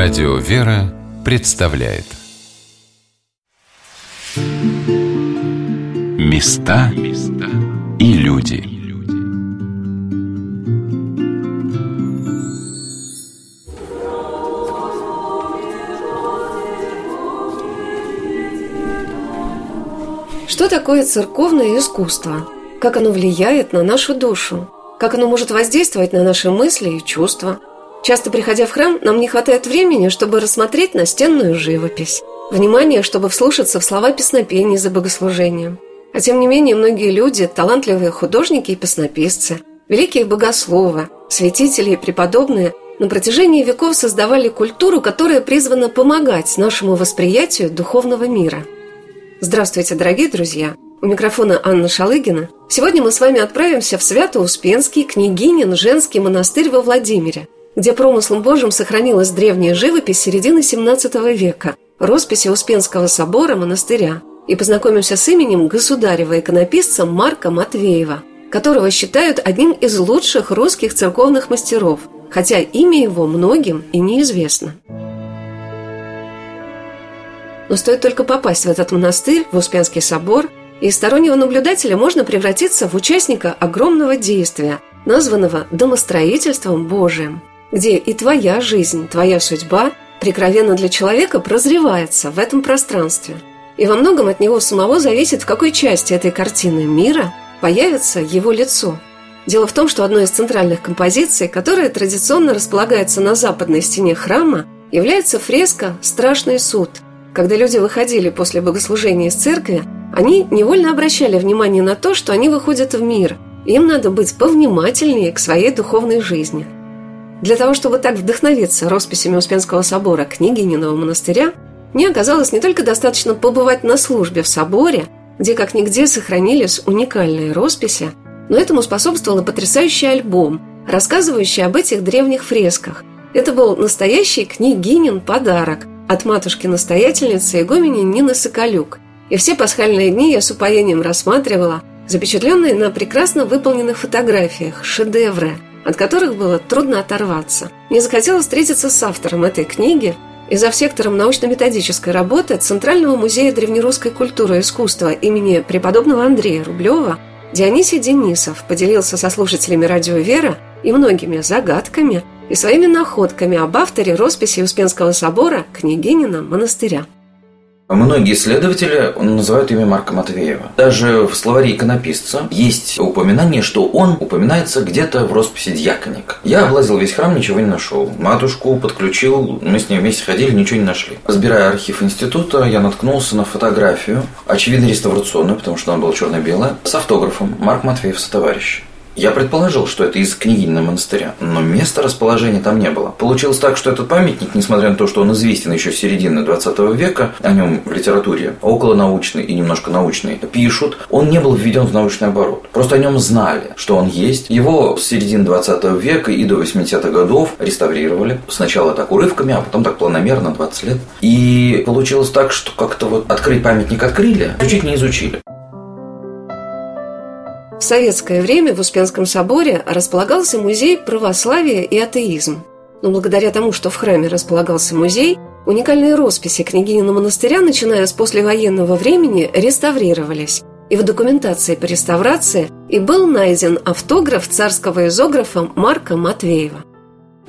Радио «Вера» представляет Места и люди Что такое церковное искусство? Как оно влияет на нашу душу? Как оно может воздействовать на наши мысли и чувства – Часто приходя в храм, нам не хватает времени, чтобы рассмотреть настенную живопись. Внимание, чтобы вслушаться в слова песнопений за богослужением. А тем не менее, многие люди – талантливые художники и песнописцы, великие богословы, святители и преподобные – на протяжении веков создавали культуру, которая призвана помогать нашему восприятию духовного мира. Здравствуйте, дорогие друзья! У микрофона Анна Шалыгина. Сегодня мы с вами отправимся в Свято-Успенский княгинин женский монастырь во Владимире – где промыслом Божьим сохранилась древняя живопись середины XVII века, росписи Успенского собора монастыря, и познакомимся с именем государева иконописца Марка Матвеева, которого считают одним из лучших русских церковных мастеров, хотя имя его многим и неизвестно. Но стоит только попасть в этот монастырь, в Успенский собор, и из стороннего наблюдателя можно превратиться в участника огромного действия, названного домостроительством Божиим – где и твоя жизнь, твоя судьба прикровенно для человека прозревается в этом пространстве. И во многом от него самого зависит, в какой части этой картины мира появится его лицо. Дело в том, что одной из центральных композиций, которая традиционно располагается на западной стене храма, является фреска «Страшный суд». Когда люди выходили после богослужения из церкви, они невольно обращали внимание на то, что они выходят в мир, им надо быть повнимательнее к своей духовной жизни – для того, чтобы так вдохновиться росписями Успенского собора княгининого монастыря, мне оказалось не только достаточно побывать на службе в соборе, где как нигде сохранились уникальные росписи, но этому способствовал потрясающий альбом, рассказывающий об этих древних фресках. Это был настоящий княгинин подарок от матушки-настоятельницы игумени Нины Соколюк. И все пасхальные дни я с упоением рассматривала запечатленные на прекрасно выполненных фотографиях шедевры – от которых было трудно оторваться. Мне захотелось встретиться с автором этой книги и за сектором научно-методической работы Центрального музея древнерусской культуры и искусства имени преподобного Андрея Рублева Дионисий Денисов поделился со слушателями радио «Вера» и многими загадками и своими находками об авторе росписи Успенского собора княгинина монастыря. Многие исследователи называют имя Марка Матвеева. Даже в словаре иконописца есть упоминание, что он упоминается где-то в росписи дьяконик. Я облазил весь храм, ничего не нашел. Матушку подключил, мы с ней вместе ходили, ничего не нашли. Разбирая архив института, я наткнулся на фотографию, очевидно реставрационную, потому что она была черно-белая, с автографом Марк Матвеев сотоварищ. Я предположил, что это из княгинина монастыря, но места расположения там не было. Получилось так, что этот памятник, несмотря на то, что он известен еще с середины 20 века, о нем в литературе около научной и немножко научной пишут, он не был введен в научный оборот. Просто о нем знали, что он есть. Его с середины 20 века и до 80-х годов реставрировали. Сначала так урывками, а потом так планомерно, 20 лет. И получилось так, что как-то вот открыть памятник открыли, изучить не изучили. В советское время в Успенском соборе располагался музей православия и атеизм. Но благодаря тому, что в храме располагался музей, уникальные росписи княгинина монастыря, начиная с послевоенного времени, реставрировались. И в документации по реставрации и был найден автограф царского изографа Марка Матвеева.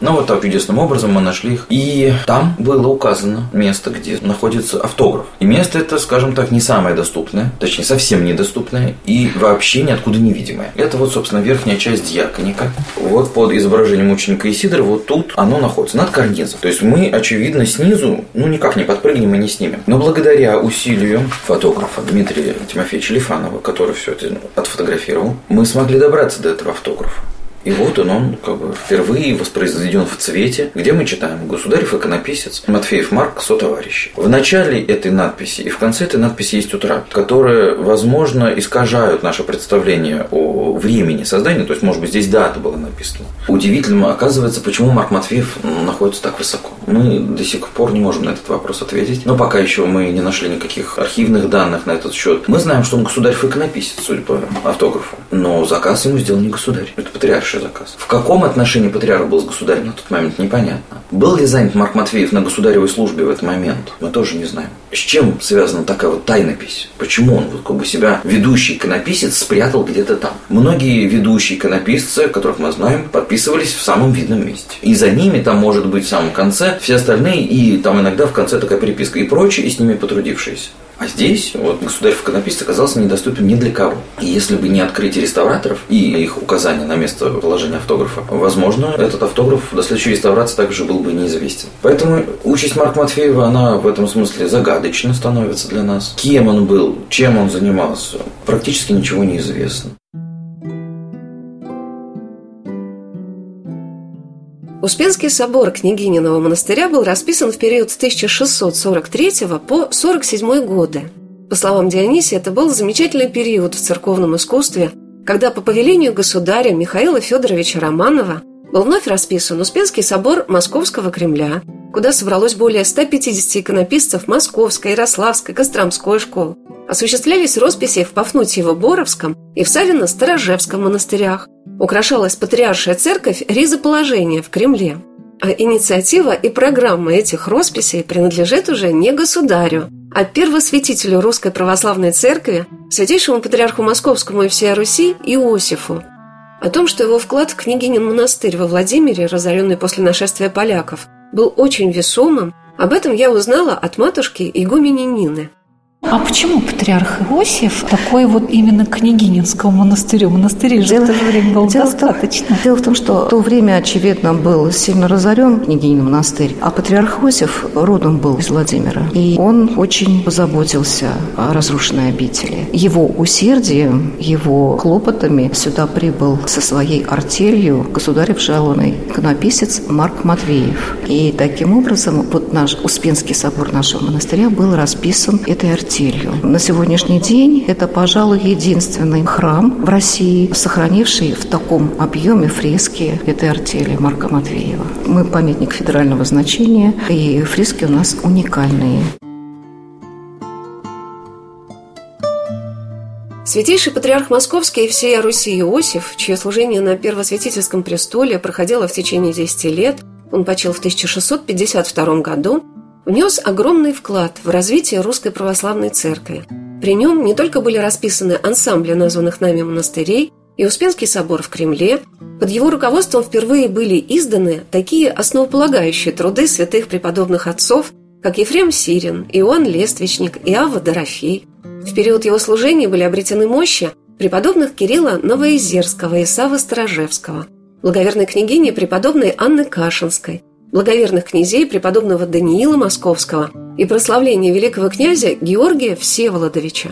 Ну, вот так чудесным образом мы нашли их. И там было указано место, где находится автограф. И место это, скажем так, не самое доступное, точнее, совсем недоступное и вообще ниоткуда невидимое. Это вот, собственно, верхняя часть диаконика. Вот под изображением ученика Исидора, вот тут оно находится, над карнизом. То есть мы, очевидно, снизу, ну, никак не подпрыгнем и не снимем. Но благодаря усилию фотографа Дмитрия Тимофеевича Лифанова, который все это отфотографировал, мы смогли добраться до этого автографа. И вот он, он как бы впервые воспроизведен в цвете, где мы читаем «Государев иконописец Матфеев Марк, сотоварищи». В начале этой надписи и в конце этой надписи есть утра, которые, возможно, искажают наше представление о времени создания, то есть, может быть, здесь дата была написана. Удивительным оказывается, почему Марк Матвеев находится так высоко. Мы до сих пор не можем на этот вопрос ответить, но пока еще мы не нашли никаких архивных данных на этот счет. Мы знаем, что он государев иконописец, судя по автографу, но заказ ему сделал не государь, это патриарший еще заказ. В каком отношении патриарх был с государем на тот момент, непонятно. Был ли занят Марк Матвеев на государевой службе в этот момент, мы тоже не знаем. С чем связана такая вот тайнопись? Почему он вот как бы себя ведущий иконописец спрятал где-то там? Многие ведущие иконописцы, которых мы знаем, подписывались в самом видном месте. И за ними там может быть в самом конце все остальные, и там иногда в конце такая приписка и прочие, и с ними потрудившиеся. А здесь вот государь иконописец оказался недоступен ни для кого. И если бы не открытие реставраторов и их указание на место положения автографа, возможно, этот автограф до следующей реставрации также был бы неизвестен. Поэтому участь Марка Матфеева, она в этом смысле загадочно становится для нас. Кем он был, чем он занимался, практически ничего не известно. Успенский собор княгининого монастыря был расписан в период с 1643 по 47 годы. По словам Дионисия, это был замечательный период в церковном искусстве, когда по повелению государя Михаила Федоровича Романова был вновь расписан Успенский собор Московского Кремля, куда собралось более 150 иконописцев Московской, Ярославской, Костромской школ. Осуществлялись росписи в Пафнутьево-Боровском и в Савино-Сторожевском монастырях – украшалась патриаршая церковь ризоположения в Кремле. А инициатива и программа этих росписей принадлежит уже не государю, а первосвятителю Русской Православной Церкви, святейшему патриарху Московскому и всей Руси Иосифу. О том, что его вклад в княгинин монастырь во Владимире, разоренный после нашествия поляков, был очень весомым, об этом я узнала от матушки игумени Нины. А почему патриарх Иосиф такой вот именно княгининскому монастырю? Монастырь же дело, в то же время был дело достаточно. В дело в том, что в то время, очевидно, был сильно разорен княгинин монастырь, а патриарх Иосиф родом был из Владимира. И он очень позаботился о разрушенной обители. Его усердием, его хлопотами сюда прибыл со своей артелью государев жалованный иконописец Марк Матвеев. И таким образом вот наш Успенский собор нашего монастыря был расписан этой артелью артелью. На сегодняшний день это, пожалуй, единственный храм в России, сохранивший в таком объеме фрески этой артели Марка Матвеева. Мы памятник федерального значения, и фрески у нас уникальные. Святейший патриарх Московский и всея Руси Иосиф, чье служение на Первосвятительском престоле проходило в течение 10 лет, он почил в 1652 году, внес огромный вклад в развитие Русской Православной Церкви. При нем не только были расписаны ансамбли названных нами монастырей и Успенский собор в Кремле, под его руководством впервые были изданы такие основополагающие труды святых преподобных отцов, как Ефрем Сирин, Иоанн Лествичник и Ава Дорофей. В период его служения были обретены мощи преподобных Кирилла Новоизерского и Савы Сторожевского, благоверной княгини преподобной Анны Кашинской, благоверных князей преподобного Даниила Московского и прославление великого князя Георгия Всеволодовича.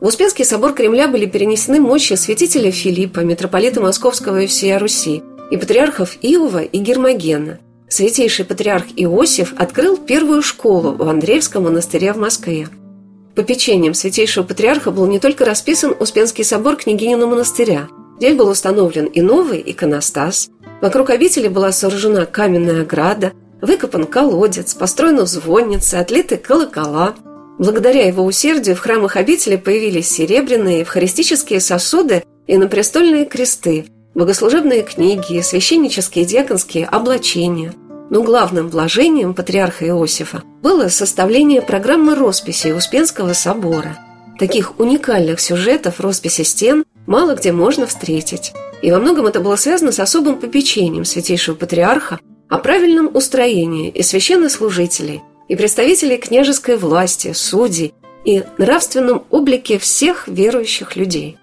В Успенский собор Кремля были перенесены мощи святителя Филиппа, митрополита Московского и всея Руси, и патриархов Иова и Гермогена. Святейший патриарх Иосиф открыл первую школу в Андреевском монастыре в Москве. Попечением святейшего патриарха был не только расписан Успенский собор княгинина монастыря, здесь был установлен и новый иконостас – Вокруг обители была сооружена каменная ограда, выкопан колодец, построена звонница, отлиты колокола. Благодаря его усердию в храмах обители появились серебряные евхаристические сосуды и напрестольные кресты, богослужебные книги, священнические и диаконские облачения. Но главным вложением патриарха Иосифа было составление программы росписи Успенского собора. Таких уникальных сюжетов росписи стен мало где можно встретить. И во многом это было связано с особым попечением святейшего патриарха о правильном устроении и священнослужителей, и представителей княжеской власти, судей, и нравственном облике всех верующих людей.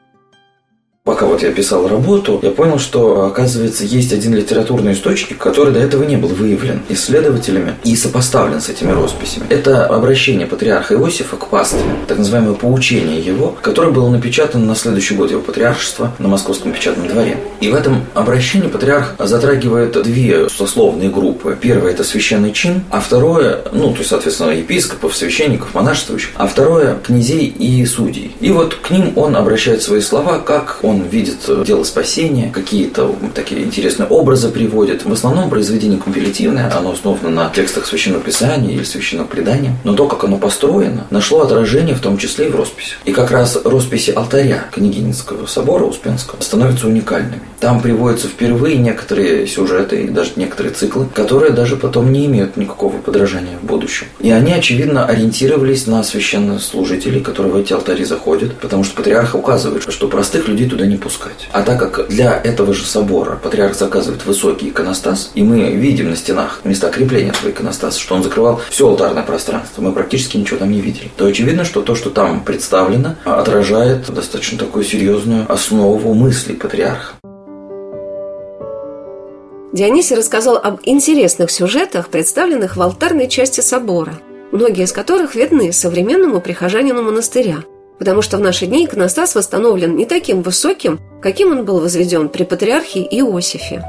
Пока вот я писал работу, я понял, что, оказывается, есть один литературный источник, который до этого не был выявлен исследователями и сопоставлен с этими росписями. Это обращение патриарха Иосифа к пастве, так называемое поучение его, которое было напечатано на следующий год его патриаршества на Московском печатном дворе. И в этом обращении патриарх затрагивает две сословные группы. Первое – это священный чин, а второе, ну, то есть, соответственно, епископов, священников, монашествующих, а второе – князей и судей. И вот к ним он обращает свои слова, как он он видит дело спасения, какие-то такие интересные образы приводит. В основном произведение компилятивное, оно основано на текстах Священного Писания или Священного Предания, но то, как оно построено, нашло отражение в том числе и в росписи. И как раз росписи алтаря Княгининского собора Успенского становятся уникальными. Там приводятся впервые некоторые сюжеты и даже некоторые циклы, которые даже потом не имеют никакого подражания в будущем. И они, очевидно, ориентировались на священнослужителей, которые в эти алтари заходят, потому что патриарх указывает, что простых людей туда не пускать. А так как для этого же собора патриарх заказывает высокий иконостас, и мы видим на стенах места крепления этого иконостаса, что он закрывал все алтарное пространство, мы практически ничего там не видели, то очевидно, что то, что там представлено, отражает достаточно такую серьезную основу мысли патриарха. Дионисий рассказал об интересных сюжетах, представленных в алтарной части собора, многие из которых видны современному прихожанину монастыря, потому что в наши дни иконостас восстановлен не таким высоким, каким он был возведен при патриархе Иосифе.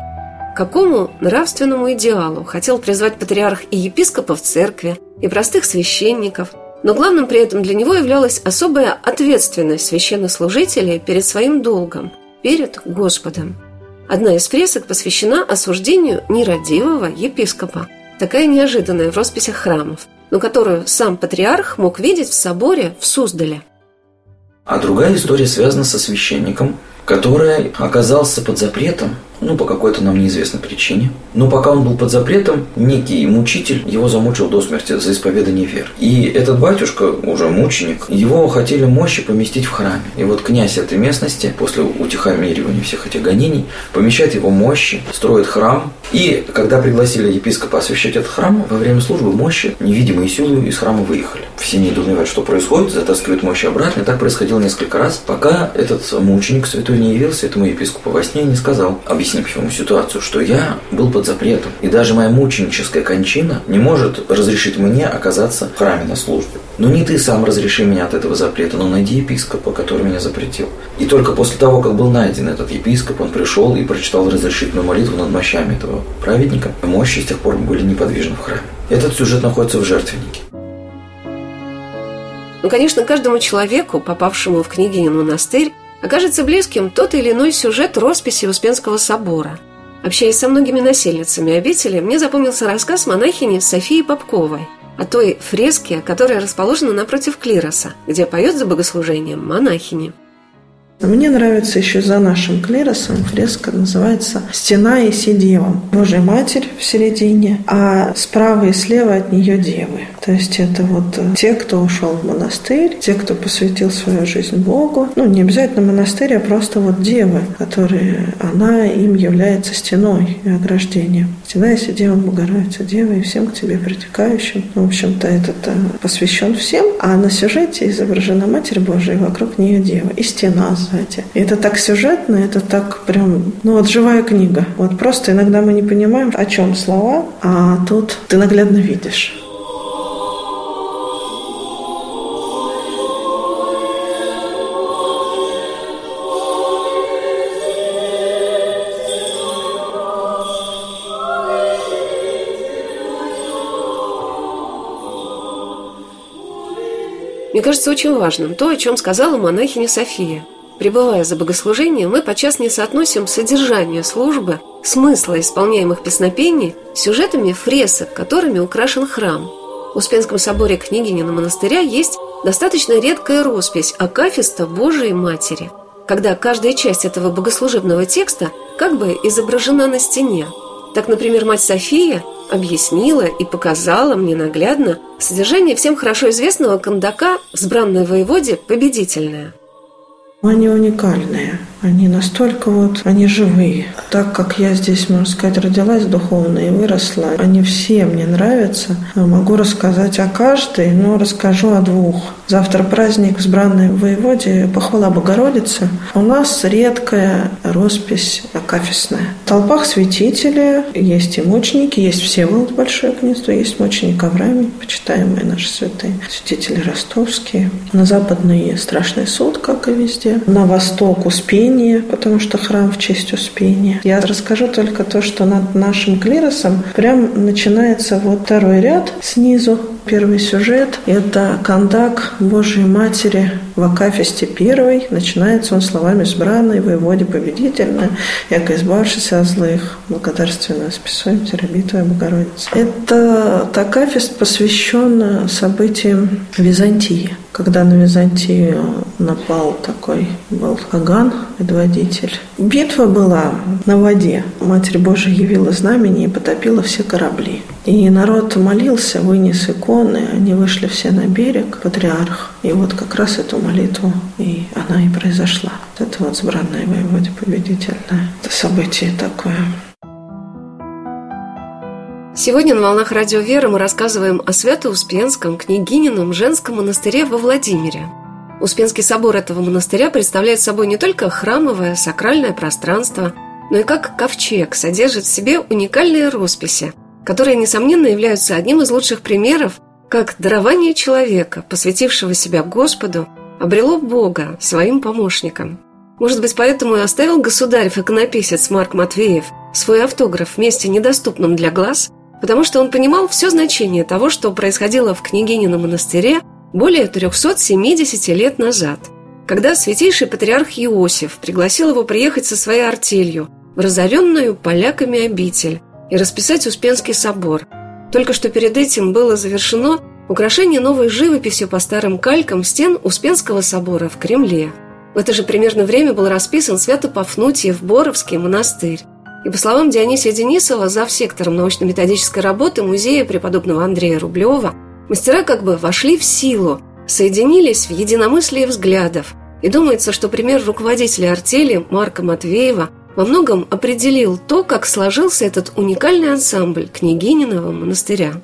К какому нравственному идеалу хотел призвать патриарх и епископов церкви, и простых священников, но главным при этом для него являлась особая ответственность священнослужителей перед своим долгом, перед Господом – Одна из фресок посвящена осуждению нерадивого епископа, такая неожиданная в росписях храмов, но которую сам патриарх мог видеть в соборе в Суздале. А другая история связана со священником, который оказался под запретом ну, по какой-то нам неизвестной причине. Но пока он был под запретом, некий мучитель его замучил до смерти за исповедание веры. И этот батюшка, уже мученик, его хотели мощи поместить в храме. И вот князь этой местности, после утихомиривания всех этих гонений, помещает его мощи, строит храм. И когда пригласили епископа освящать этот храм, во время службы мощи, невидимые силы из храма выехали. Все недоумевают, что происходит, затаскивают мощи обратно. И так происходило несколько раз, пока этот мученик святой не явился этому епископу во сне и не сказал, объяснить ему ситуацию, что я был под запретом, и даже моя мученическая кончина не может разрешить мне оказаться в храме на службе. Но не ты сам разреши меня от этого запрета, но найди епископа, который меня запретил. И только после того, как был найден этот епископ, он пришел и прочитал разрешительную молитву над мощами этого праведника, мощи с тех пор были неподвижны в храме. Этот сюжет находится в жертвеннике. Ну, конечно, каждому человеку, попавшему в княгинин монастырь, окажется близким тот или иной сюжет росписи Успенского собора. Общаясь со многими насельницами обители, мне запомнился рассказ монахини Софии Попковой о той фреске, которая расположена напротив клироса, где поет за богослужением монахини. Мне нравится еще за нашим клиросом фреска называется «Стена и Сидева». Божья Матерь в середине, а справа и слева от нее девы. То есть это вот те, кто ушел в монастырь, те, кто посвятил свою жизнь Богу. Ну, не обязательно монастырь, а просто вот девы, которые, она им является стеной и ограждением. Стена и Сидева Богородица, дева и всем к тебе притекающим. В общем-то, этот э, посвящен всем, а на сюжете изображена Матерь Божия, и вокруг нее дева. И стена сзади. И это так сюжетно, это так прям, ну вот живая книга. Вот просто иногда мы не понимаем, о чем слова, а тут ты наглядно видишь. Мне кажется очень важным то, о чем сказала монахиня София. Пребывая за богослужением, мы подчас не соотносим содержание службы, смысла исполняемых песнопений с сюжетами фресок, которыми украшен храм. В Успенском соборе Княгинина монастыря есть достаточно редкая роспись Акафиста Божией Матери, когда каждая часть этого богослужебного текста как бы изображена на стене. Так, например, мать София объяснила и показала мне наглядно содержание всем хорошо известного кандака «Сбранной воеводе победительное». Они уникальные. Они настолько вот, они живые. Так как я здесь, можно сказать, родилась духовно и выросла, они все мне нравятся. Могу рассказать о каждой, но расскажу о двух. Завтра праздник в Сбранной воеводе «Похвала Богородицы». У нас редкая роспись акафисная. В толпах святители, есть и мученики, есть все Всеволод Большое князьство, есть мученик Авраамий, почитаемые наши святые, святители ростовские. На западный Страшный суд, как и везде. На восток Успень Успение, потому что храм в честь Успения. Я расскажу только то, что над нашим клиросом прям начинается вот второй ряд снизу. Первый сюжет – это кондак Божьей Матери в Акафисте первой. Начинается он словами «Сбранной, воеводе победительная, яко избавшийся от злых, благодарственно списуем теребит Твоя Богородица». Это Акафист посвящен событиям Византии когда на Византию напал такой был Аган, предводитель. Битва была на воде. Матерь Божия явила знамение и потопила все корабли. И народ молился, вынес иконы, они вышли все на берег, патриарх. И вот как раз эту молитву, и она и произошла. Это вот сбранное воеводе победительное. Это событие такое. Сегодня на «Волнах Радио Веры» мы рассказываем о Свято-Успенском княгинином женском монастыре во Владимире. Успенский собор этого монастыря представляет собой не только храмовое, сакральное пространство, но и как ковчег содержит в себе уникальные росписи, которые, несомненно, являются одним из лучших примеров, как дарование человека, посвятившего себя Господу, обрело Бога своим помощником. Может быть, поэтому и оставил государь-иконописец Марк Матвеев свой автограф в месте, недоступном для глаз – потому что он понимал все значение того, что происходило в княгинином монастыре более 370 лет назад, когда святейший патриарх Иосиф пригласил его приехать со своей артелью в разоренную поляками обитель и расписать Успенский собор. Только что перед этим было завершено украшение новой живописью по старым калькам стен Успенского собора в Кремле. В это же примерно время был расписан Свято-Пафнутьев Боровский монастырь. И по словам Дионисия Денисова, зав. сектором научно-методической работы музея преподобного Андрея Рублева, мастера как бы вошли в силу, соединились в единомыслие взглядов. И думается, что пример руководителя артели Марка Матвеева во многом определил то, как сложился этот уникальный ансамбль княгининого монастыря.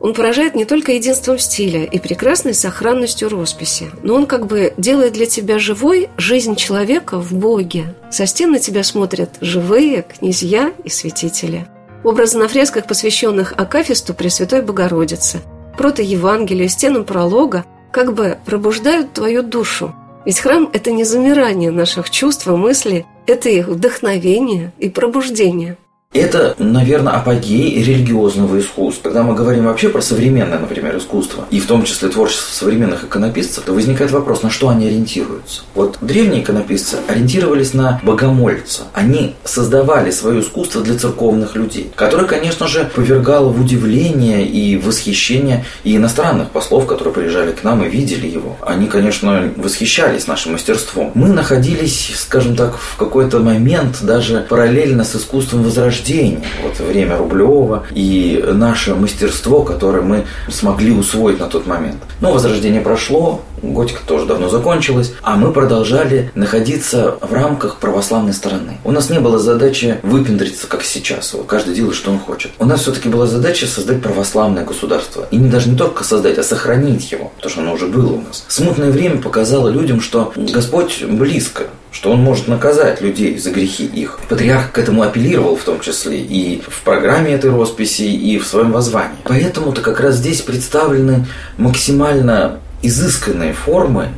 Он поражает не только единством стиля и прекрасной сохранностью росписи, но он как бы делает для тебя живой жизнь человека в Боге. Со стен на тебя смотрят живые князья и святители. Образы на фресках, посвященных Акафисту Пресвятой Богородице, прото-евангелию, стенам пролога, как бы пробуждают твою душу. Ведь храм – это не замирание наших чувств и мыслей, это их вдохновение и пробуждение. Это, наверное, апогей религиозного искусства. Когда мы говорим вообще про современное, например, искусство, и в том числе творчество современных иконописцев, то возникает вопрос, на что они ориентируются. Вот древние иконописцы ориентировались на богомольца. Они создавали свое искусство для церковных людей, которое, конечно же, повергало в удивление и восхищение и иностранных послов, которые приезжали к нам и видели его. Они, конечно, восхищались нашим мастерством. Мы находились, скажем так, в какой-то момент даже параллельно с искусством возрождения рождения, вот время Рублева и наше мастерство, которое мы смогли усвоить на тот момент. Но возрождение прошло, готика тоже давно закончилась, а мы продолжали находиться в рамках православной стороны. У нас не было задачи выпендриться, как сейчас, каждый делает, что он хочет. У нас все-таки была задача создать православное государство. И не даже не только создать, а сохранить его, потому что оно уже было у нас. Смутное время показало людям, что Господь близко, что он может наказать людей за грехи их. Патриарх к этому апеллировал в том числе и в программе этой росписи, и в своем воззвании. Поэтому-то как раз здесь представлены максимально изысканные формы,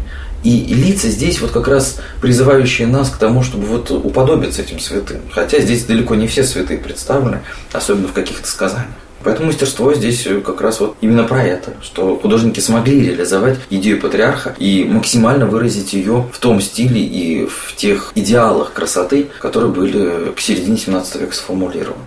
и лица здесь вот как раз призывающие нас к тому, чтобы вот уподобиться этим святым. Хотя здесь далеко не все святые представлены, особенно в каких-то сказаниях. Поэтому мастерство здесь как раз вот именно про это, что художники смогли реализовать идею патриарха и максимально выразить ее в том стиле и в тех идеалах красоты, которые были к середине 17 века сформулированы.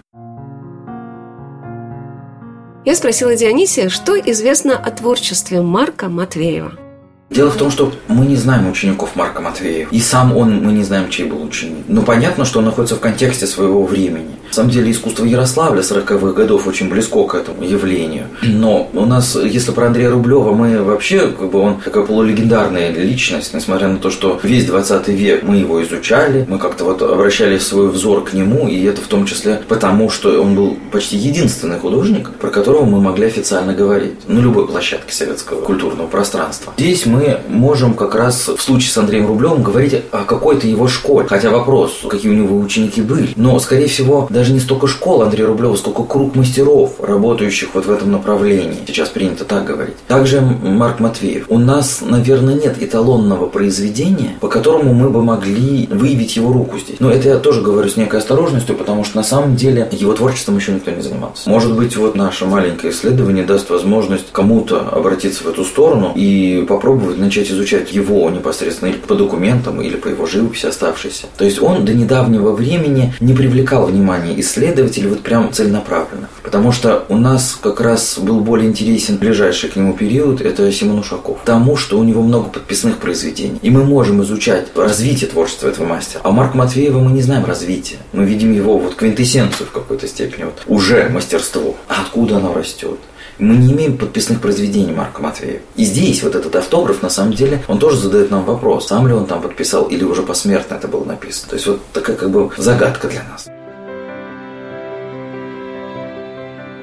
Я спросила Дионисия, что известно о творчестве Марка Матвеева. Дело в том, что мы не знаем учеников Марка Матвеева. И сам он, мы не знаем, чей был ученик. Но понятно, что он находится в контексте своего времени. На самом деле, искусство Ярославля 40-х годов очень близко к этому явлению. Но у нас, если про Андрея Рублева, мы вообще, как бы он такая полулегендарная личность, несмотря на то, что весь 20 век мы его изучали, мы как-то вот обращали свой взор к нему, и это в том числе потому, что он был почти единственный художник, про которого мы могли официально говорить на любой площадке советского культурного пространства. Здесь мы мы можем как раз в случае с Андреем Рублевым говорить о какой-то его школе. Хотя вопрос, какие у него ученики были. Но, скорее всего, даже не столько школа Андрея Рублева, сколько круг мастеров, работающих вот в этом направлении. Сейчас принято так говорить. Также Марк Матвеев. У нас, наверное, нет эталонного произведения, по которому мы бы могли выявить его руку здесь. Но это я тоже говорю с некой осторожностью, потому что на самом деле его творчеством еще никто не занимался. Может быть, вот наше маленькое исследование даст возможность кому-то обратиться в эту сторону и попробовать начать изучать его непосредственно или по документам, или по его живописи оставшейся. То есть он до недавнего времени не привлекал внимания исследователей вот прям целенаправленно. Потому что у нас как раз был более интересен ближайший к нему период, это Симон Ушаков. Тому, что у него много подписных произведений. И мы можем изучать развитие творчества этого мастера. А у Марка Матвеева мы не знаем развития. Мы видим его вот квинтэссенцию в какой-то степени, вот уже мастерство. А откуда оно растет? Мы не имеем подписных произведений Марка Матвеева. И здесь вот этот автограф, на самом деле, он тоже задает нам вопрос, сам ли он там подписал или уже посмертно это было написано. То есть вот такая как бы загадка для нас.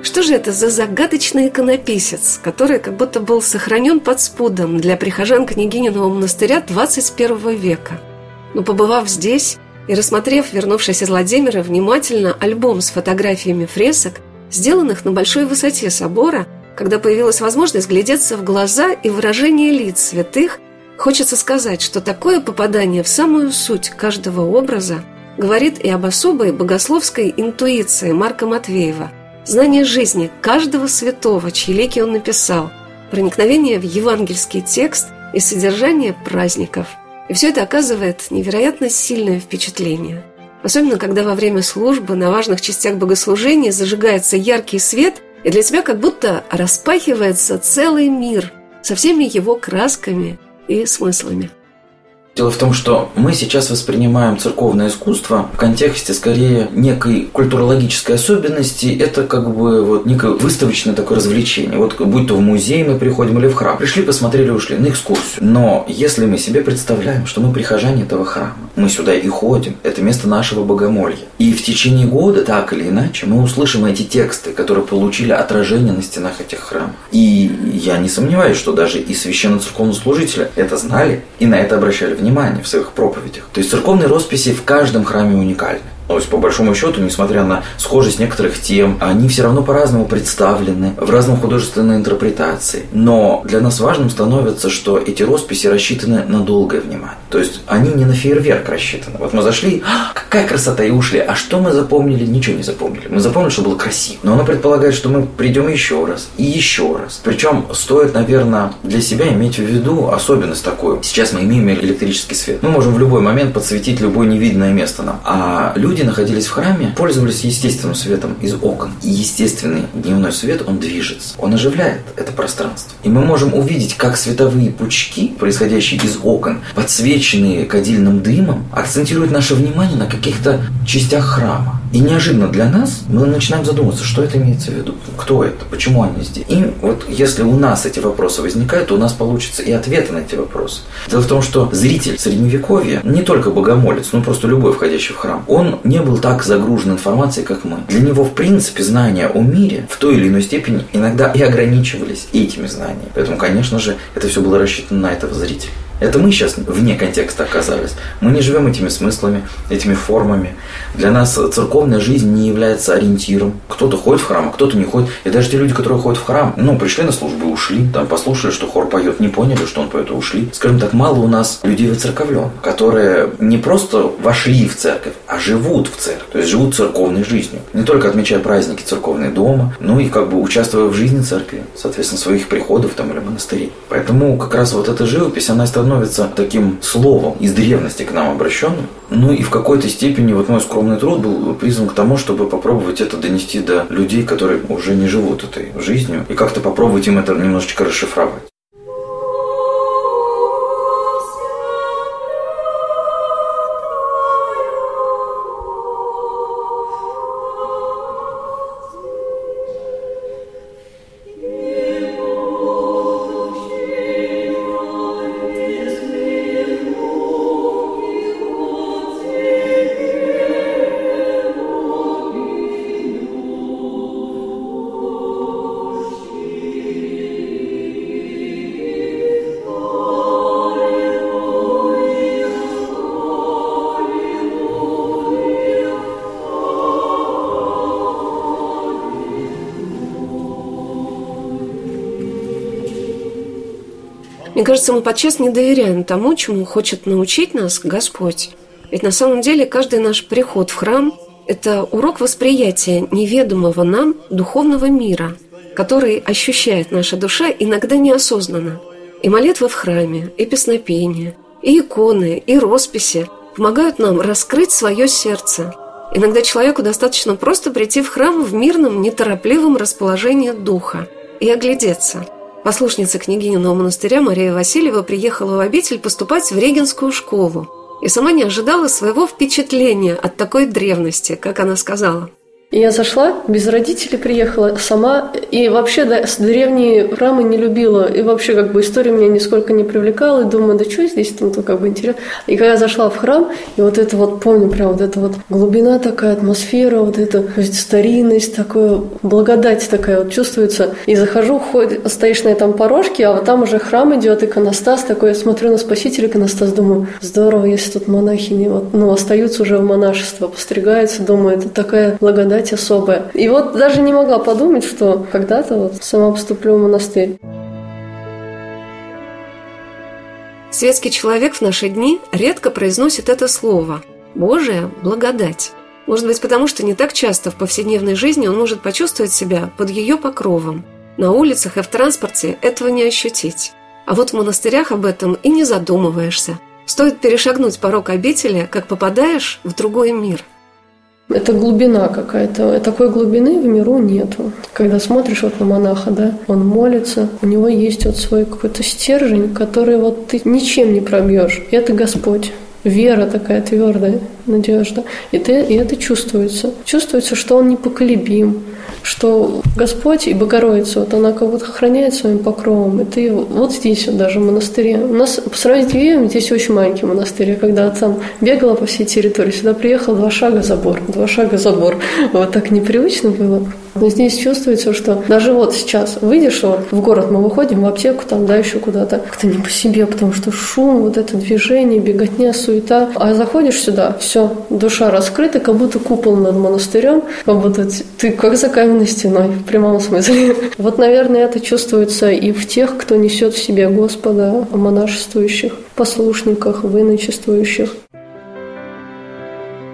Что же это за загадочный иконописец, который как будто был сохранен под спудом для прихожан княгининого монастыря 21 века? Но побывав здесь и рассмотрев, вернувшись из Владимира, внимательно альбом с фотографиями фресок, сделанных на большой высоте собора, когда появилась возможность глядеться в глаза и выражение лиц святых, хочется сказать, что такое попадание в самую суть каждого образа говорит и об особой богословской интуиции Марка Матвеева – знание жизни каждого святого, чьи лики он написал, проникновение в евангельский текст и содержание праздников. И все это оказывает невероятно сильное впечатление. Особенно, когда во время службы на важных частях богослужения зажигается яркий свет, и для тебя как будто распахивается целый мир со всеми его красками и смыслами. Дело в том, что мы сейчас воспринимаем церковное искусство в контексте скорее некой культурологической особенности. Это как бы вот некое выставочное такое развлечение. Вот будь то в музей мы приходим или в храм. Пришли, посмотрели, ушли на экскурсию. Но если мы себе представляем, что мы прихожане этого храма, мы сюда и ходим, это место нашего богомолья. И в течение года, так или иначе, мы услышим эти тексты, которые получили отражение на стенах этих храмов. И я не сомневаюсь, что даже и священноцерковнослужители это знали и на это обращали внимание в своих проповедях. То есть церковные росписи в каждом храме уникальны. То есть, по большому счету, несмотря на схожесть некоторых тем, они все равно по-разному представлены, в разном художественной интерпретации. Но для нас важным становится, что эти росписи рассчитаны на долгое внимание. То есть, они не на фейерверк рассчитаны. Вот мы зашли, «А, какая красота, и ушли. А что мы запомнили? Ничего не запомнили. Мы запомнили, что было красиво. Но оно предполагает, что мы придем еще раз и еще раз. Причем стоит, наверное, для себя иметь в виду особенность такую. Сейчас мы имеем электрический свет. Мы можем в любой момент подсветить любое невидное место нам. А люди люди находились в храме, пользовались естественным светом из окон. И естественный дневной свет, он движется, он оживляет это пространство. И мы можем увидеть, как световые пучки, происходящие из окон, подсвеченные кадильным дымом, акцентируют наше внимание на каких-то частях храма. И неожиданно для нас мы начинаем задумываться, что это имеется в виду, кто это, почему они здесь. И вот если у нас эти вопросы возникают, то у нас получится и ответы на эти вопросы. Дело в том, что зритель средневековья, не только богомолец, но просто любой входящий в храм, он не был так загружен информацией, как мы. Для него, в принципе, знания о мире в той или иной степени иногда и ограничивались этими знаниями. Поэтому, конечно же, это все было рассчитано на этого зрителя. Это мы сейчас вне контекста оказались. Мы не живем этими смыслами, этими формами. Для нас церковная жизнь не является ориентиром. Кто-то ходит в храм, а кто-то не ходит. И даже те люди, которые ходят в храм, ну, пришли на службу и ушли, там послушали, что хор поет, не поняли, что он поет, и ушли. Скажем так, мало у нас людей воцерковлен, которые не просто вошли в церковь, а живут в церковь, то есть живут церковной жизнью. Не только отмечая праздники церковные дома, но и как бы участвуя в жизни церкви, соответственно, своих приходов там или монастырей. Поэтому как раз вот эта живопись, она становится становится таким словом из древности к нам обращенным. Ну и в какой-то степени вот мой скромный труд был призван к тому, чтобы попробовать это донести до людей, которые уже не живут этой жизнью, и как-то попробовать им это немножечко расшифровать. Кажется, мы подчас не доверяем тому, чему хочет научить нас Господь. Ведь на самом деле каждый наш приход в храм – это урок восприятия неведомого нам духовного мира, который ощущает наша душа иногда неосознанно. И молитва в храме, и песнопение, и иконы, и росписи помогают нам раскрыть свое сердце. Иногда человеку достаточно просто прийти в храм в мирном, неторопливом расположении духа и оглядеться – Послушница княгининого монастыря Мария Васильева приехала в обитель поступать в Регенскую школу и сама не ожидала своего впечатления от такой древности, как она сказала – и я зашла, без родителей приехала сама, и вообще да, с древние храмы не любила, и вообще как бы история меня нисколько не привлекала, и думаю, да что здесь там, то как бы интересно. И когда я зашла в храм, и вот это вот, помню прям вот эта вот глубина такая, атмосфера, вот эта старинность, такая благодать такая вот чувствуется. И захожу, ходь, стоишь на этом порожке, а вот там уже храм идет, иконостас такой, я смотрю на Спасителя иконостас, думаю, здорово, если тут монахини вот, ну, остаются уже в монашество, постригаются, думаю, это такая благодать благодать особая. И вот даже не могла подумать, что когда-то вот сама поступлю в монастырь. Светский человек в наши дни редко произносит это слово «Божия благодать». Может быть, потому что не так часто в повседневной жизни он может почувствовать себя под ее покровом. На улицах и в транспорте этого не ощутить. А вот в монастырях об этом и не задумываешься. Стоит перешагнуть порог обители, как попадаешь в другой мир – это глубина какая-то. Такой глубины в миру нету. Когда смотришь вот на монаха, да, он молится, у него есть вот свой какой-то стержень, который вот ты ничем не пробьешь. И это Господь вера такая твердая, надежда. И, ты, и это чувствуется. Чувствуется, что он непоколебим, что Господь и Богородица, вот она будто охраняет своим покровом. И ты вот здесь вот даже в монастыре. У нас по сравнению с Вивием здесь очень маленький монастырь. Я когда там бегала по всей территории, сюда приехала два шага забор, два шага забор. Вот так непривычно было. Но здесь чувствуется, что даже вот сейчас выйдешь вот, в город, мы выходим в аптеку, там, да, еще куда-то, как-то не по себе, потому что шум, вот это движение, беготня, суета. А заходишь сюда, все, душа раскрыта, как будто купол над монастырем, как будто ты как за каменной стеной, в прямом смысле. Вот, наверное, это чувствуется и в тех, кто несет в себе Господа, монашествующих, послушниках, выночествующих.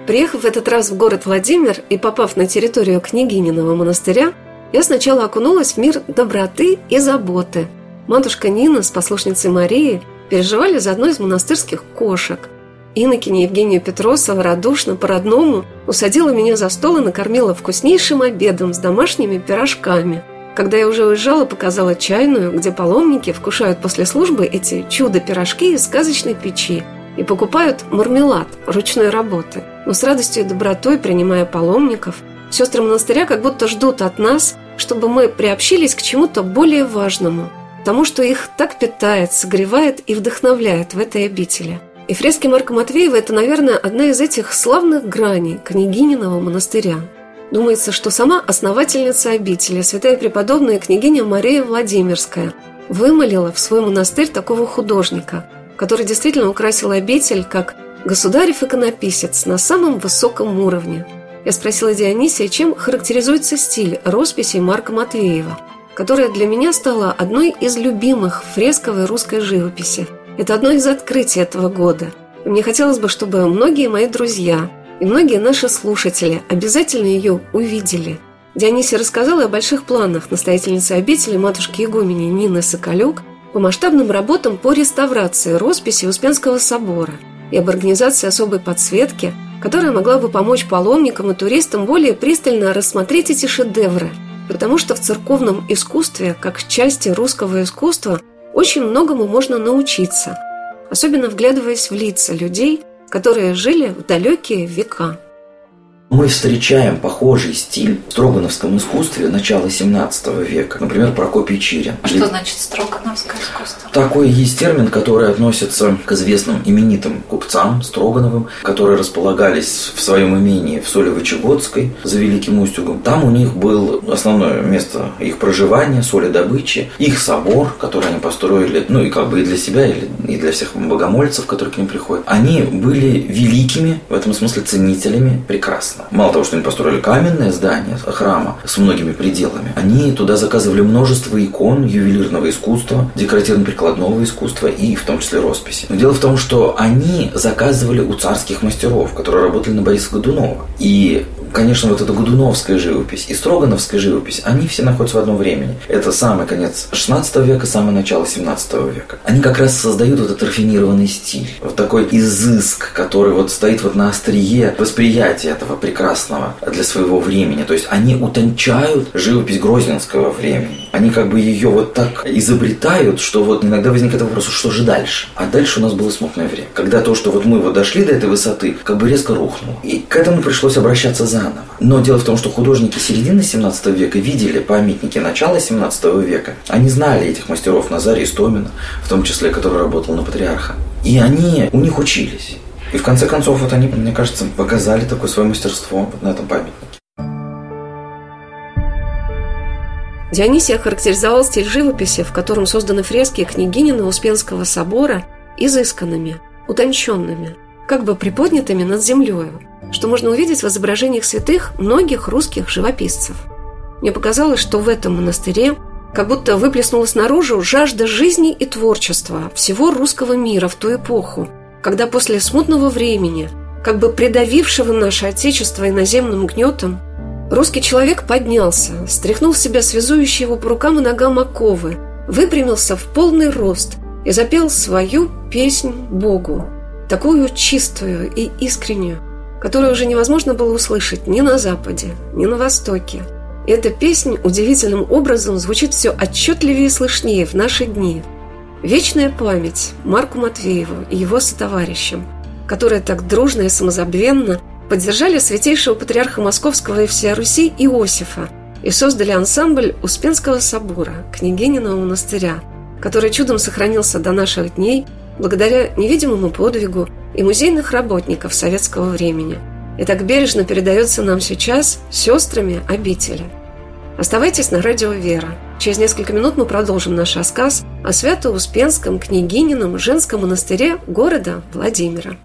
Приехав в этот раз в город Владимир и попав на территорию княгининого монастыря, я сначала окунулась в мир доброты и заботы. Матушка Нина с послушницей Марией переживали за одну из монастырских кошек. Инокиня Евгения Петросова радушно по-родному усадила меня за стол и накормила вкуснейшим обедом с домашними пирожками. Когда я уже уезжала, показала чайную, где паломники вкушают после службы эти чудо-пирожки из сказочной печи – и покупают мармелад ручной работы. Но с радостью и добротой, принимая паломников, сестры монастыря как будто ждут от нас, чтобы мы приобщились к чему-то более важному, тому, что их так питает, согревает и вдохновляет в этой обители. И фрески Марка Матвеева – это, наверное, одна из этих славных граней княгининого монастыря. Думается, что сама основательница обители, святая преподобная княгиня Мария Владимирская, вымолила в свой монастырь такого художника – который действительно украсил обитель как государев иконописец на самом высоком уровне. Я спросила Дионисия, чем характеризуется стиль росписи Марка Матвеева, которая для меня стала одной из любимых фресковой русской живописи. Это одно из открытий этого года. И мне хотелось бы, чтобы многие мои друзья и многие наши слушатели обязательно ее увидели. Дионисия рассказала о больших планах настоятельницы обители матушки Игумени Нины Соколюк по масштабным работам по реставрации росписи Успенского собора и об организации особой подсветки, которая могла бы помочь паломникам и туристам более пристально рассмотреть эти шедевры, потому что в церковном искусстве, как части русского искусства, очень многому можно научиться, особенно вглядываясь в лица людей, которые жили в далекие века. Мы встречаем похожий стиль в строгановском искусстве начала 17 века. Например, Прокопий Чирин. А что значит строгановское искусство? Такой есть термин, который относится к известным именитым купцам Строгановым, которые располагались в своем имении в Солево-Чегодской за Великим Устюгом. Там у них было основное место их проживания, соледобычи, их собор, который они построили, ну и как бы и для себя, и для всех богомольцев, которые к ним приходят. Они были великими, в этом смысле ценителями прекрасно прекрасного. Мало того, что они построили каменное здание храма с многими пределами, они туда заказывали множество икон ювелирного искусства, декоративно-прикладного искусства и в том числе росписи. Но дело в том, что они заказывали у царских мастеров, которые работали на Бориса Годунова. И конечно, вот эта Годуновская живопись и Строгановская живопись, они все находятся в одном времени. Это самый конец 16 века, самое начало 17 века. Они как раз создают вот этот рафинированный стиль, вот такой изыск, который вот стоит вот на острие восприятия этого прекрасного для своего времени. То есть они утончают живопись грозненского времени. Они как бы ее вот так изобретают, что вот иногда возникает вопрос, что же дальше? А дальше у нас было смутное время. Когда то, что вот мы вот дошли до этой высоты, как бы резко рухнуло. И к этому пришлось обращаться за заново. Но дело в том, что художники середины 17 века видели памятники начала 17 века. Они знали этих мастеров Назария Истомина, в том числе, который работал на Патриарха. И они у них учились. И в конце концов, вот они, мне кажется, показали такое свое мастерство вот на этом памятнике. Дионисий охарактеризовал стиль живописи, в котором созданы фрески княгинина Успенского собора, изысканными, утонченными, как бы приподнятыми над землею, что можно увидеть в изображениях святых многих русских живописцев. Мне показалось, что в этом монастыре как будто выплеснулась наружу жажда жизни и творчества всего русского мира в ту эпоху, когда после смутного времени, как бы придавившего наше Отечество иноземным гнетом, русский человек поднялся, стряхнул с себя связующие его по рукам и ногам оковы, выпрямился в полный рост и запел свою песнь Богу, такую чистую и искреннюю, которую уже невозможно было услышать ни на Западе, ни на Востоке. И эта песня удивительным образом звучит все отчетливее и слышнее в наши дни. Вечная память Марку Матвееву и его сотоварищам, которые так дружно и самозабвенно поддержали святейшего патриарха Московского и всея Руси Иосифа и создали ансамбль Успенского собора, княгининого монастыря, который чудом сохранился до наших дней благодаря невидимому подвигу и музейных работников советского времени. И так бережно передается нам сейчас сестрами обители. Оставайтесь на радио «Вера». Через несколько минут мы продолжим наш рассказ о Свято-Успенском княгинином женском монастыре города Владимира.